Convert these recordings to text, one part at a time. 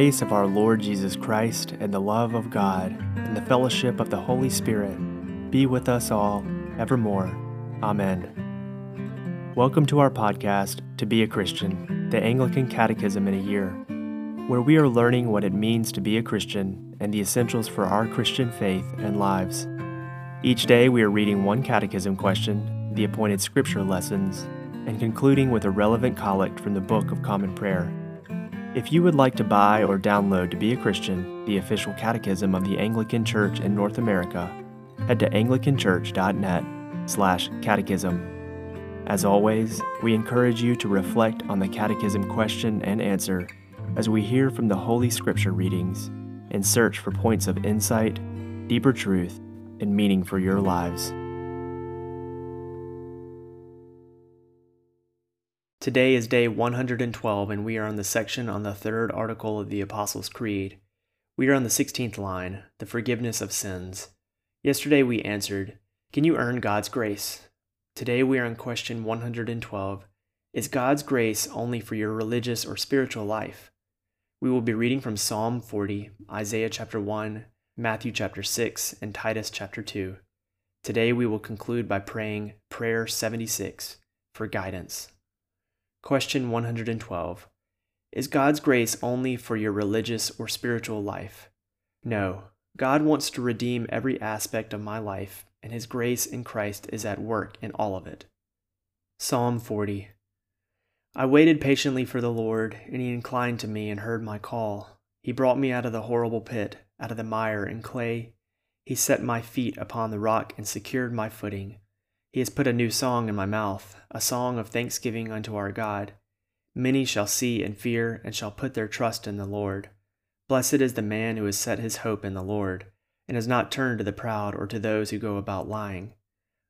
grace of our Lord Jesus Christ, and the love of God, and the fellowship of the Holy Spirit be with us all evermore. Amen. Welcome to our podcast, To Be a Christian, the Anglican Catechism in a Year, where we are learning what it means to be a Christian and the essentials for our Christian faith and lives. Each day we are reading one catechism question, the appointed scripture lessons, and concluding with a relevant collect from the Book of Common Prayer. If you would like to buy or download To Be a Christian, the official catechism of the Anglican Church in North America, head to anglicanchurch.net slash catechism. As always, we encourage you to reflect on the catechism question and answer as we hear from the Holy Scripture readings and search for points of insight, deeper truth, and meaning for your lives. Today is day 112, and we are on the section on the third article of the Apostles' Creed. We are on the 16th line, the forgiveness of sins. Yesterday we answered, Can you earn God's grace? Today we are on question 112 Is God's grace only for your religious or spiritual life? We will be reading from Psalm 40, Isaiah chapter 1, Matthew chapter 6, and Titus chapter 2. Today we will conclude by praying Prayer 76 for guidance. Question 112 Is God's grace only for your religious or spiritual life? No. God wants to redeem every aspect of my life, and His grace in Christ is at work in all of it. Psalm 40 I waited patiently for the Lord, and He inclined to me and heard my call. He brought me out of the horrible pit, out of the mire and clay. He set my feet upon the rock and secured my footing. He has put a new song in my mouth, a song of thanksgiving unto our God. Many shall see and fear, and shall put their trust in the Lord. Blessed is the man who has set his hope in the Lord, and has not turned to the proud or to those who go about lying.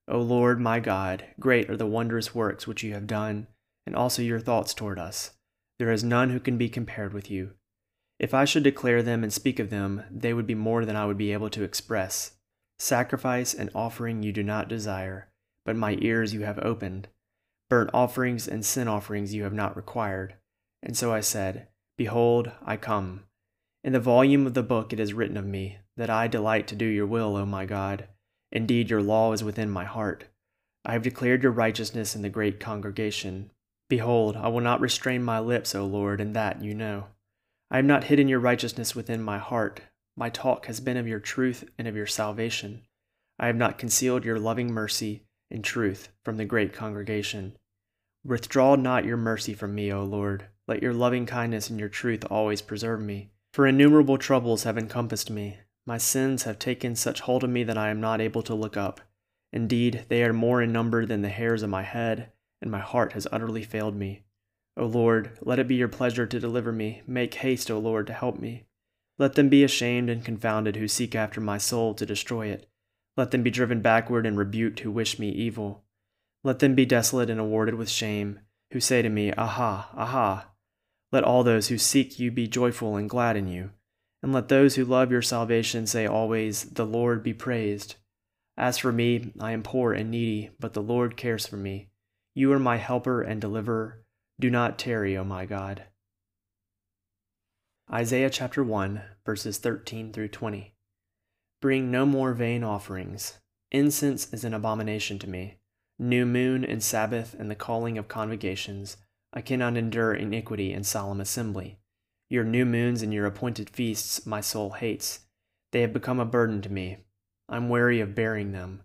O Lord my God, great are the wondrous works which you have done, and also your thoughts toward us. There is none who can be compared with you. If I should declare them and speak of them, they would be more than I would be able to express. Sacrifice and offering you do not desire but my ears you have opened. Burnt offerings and sin offerings you have not required. And so I said, Behold, I come. In the volume of the book it is written of me, that I delight to do your will, O my God. Indeed, your law is within my heart. I have declared your righteousness in the great congregation. Behold, I will not restrain my lips, O Lord, and that you know. I have not hidden your righteousness within my heart. My talk has been of your truth and of your salvation. I have not concealed your loving mercy in truth from the great congregation. Withdraw not your mercy from me, O Lord. Let your loving kindness and your truth always preserve me. For innumerable troubles have encompassed me. My sins have taken such hold of me that I am not able to look up. Indeed, they are more in number than the hairs of my head, and my heart has utterly failed me. O Lord, let it be your pleasure to deliver me. Make haste, O Lord, to help me. Let them be ashamed and confounded who seek after my soul to destroy it. Let them be driven backward and rebuked who wish me evil. Let them be desolate and awarded with shame, who say to me, Aha, aha. Let all those who seek you be joyful and glad in you. And let those who love your salvation say always, The Lord be praised. As for me, I am poor and needy, but the Lord cares for me. You are my helper and deliverer. Do not tarry, O my God. Isaiah chapter 1, verses 13 through 20. Bring no more vain offerings. Incense is an abomination to me. New moon and Sabbath and the calling of convocations. I cannot endure iniquity and solemn assembly. Your new moons and your appointed feasts my soul hates. They have become a burden to me. I'm weary of bearing them.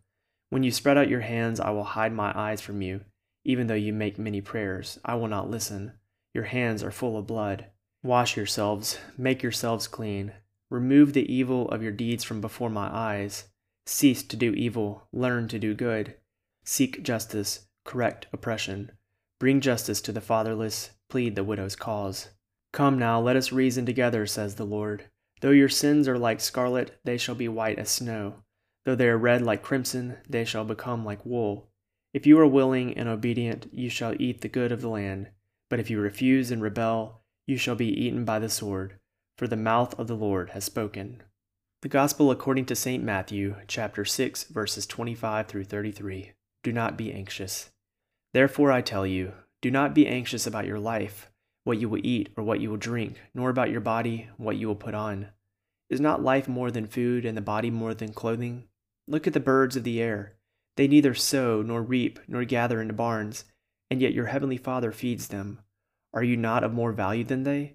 When you spread out your hands, I will hide my eyes from you. Even though you make many prayers, I will not listen. Your hands are full of blood. Wash yourselves, make yourselves clean. Remove the evil of your deeds from before my eyes. Cease to do evil, learn to do good. Seek justice, correct oppression. Bring justice to the fatherless, plead the widow's cause. Come now, let us reason together, says the Lord. Though your sins are like scarlet, they shall be white as snow. Though they are red like crimson, they shall become like wool. If you are willing and obedient, you shall eat the good of the land. But if you refuse and rebel, you shall be eaten by the sword for the mouth of the Lord has spoken. The Gospel according to St. Matthew, chapter 6, verses 25 through 33. Do not be anxious. Therefore I tell you, do not be anxious about your life, what you will eat or what you will drink, nor about your body, what you will put on. Is not life more than food, and the body more than clothing? Look at the birds of the air. They neither sow, nor reap, nor gather into barns, and yet your heavenly Father feeds them. Are you not of more value than they?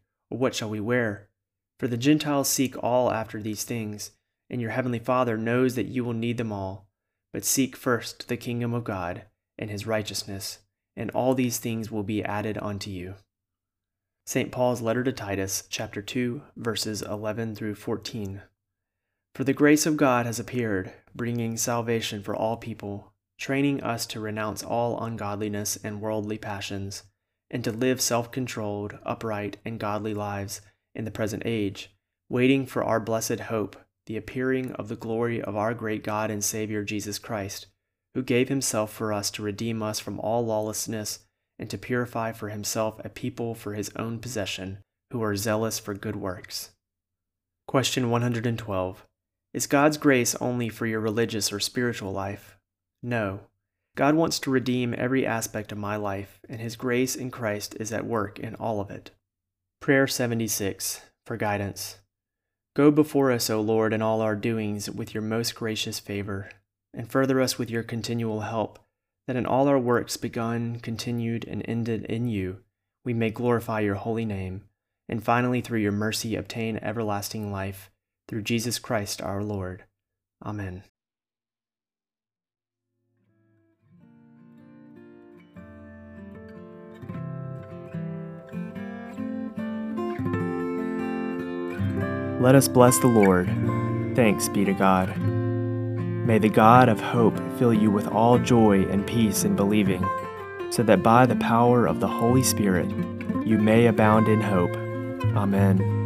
What shall we wear? For the Gentiles seek all after these things, and your heavenly Father knows that you will need them all. But seek first the kingdom of God and his righteousness, and all these things will be added unto you. St. Paul's letter to Titus, chapter 2, verses 11 through 14. For the grace of God has appeared, bringing salvation for all people, training us to renounce all ungodliness and worldly passions, and to live self controlled, upright, and godly lives in the present age, waiting for our blessed hope the appearing of the glory of our great God and Savior Jesus Christ, who gave himself for us to redeem us from all lawlessness and to purify for himself a people for his own possession, who are zealous for good works. Question 112 Is God's grace only for your religious or spiritual life? No. God wants to redeem every aspect of my life, and his grace in Christ is at work in all of it. Prayer 76 for guidance. Go before us, O Lord, in all our doings with your most gracious favor, and further us with your continual help, that in all our works begun, continued, and ended in you, we may glorify your holy name, and finally through your mercy obtain everlasting life, through Jesus Christ our Lord. Amen. Let us bless the Lord. Thanks be to God. May the God of hope fill you with all joy and peace in believing, so that by the power of the Holy Spirit you may abound in hope. Amen.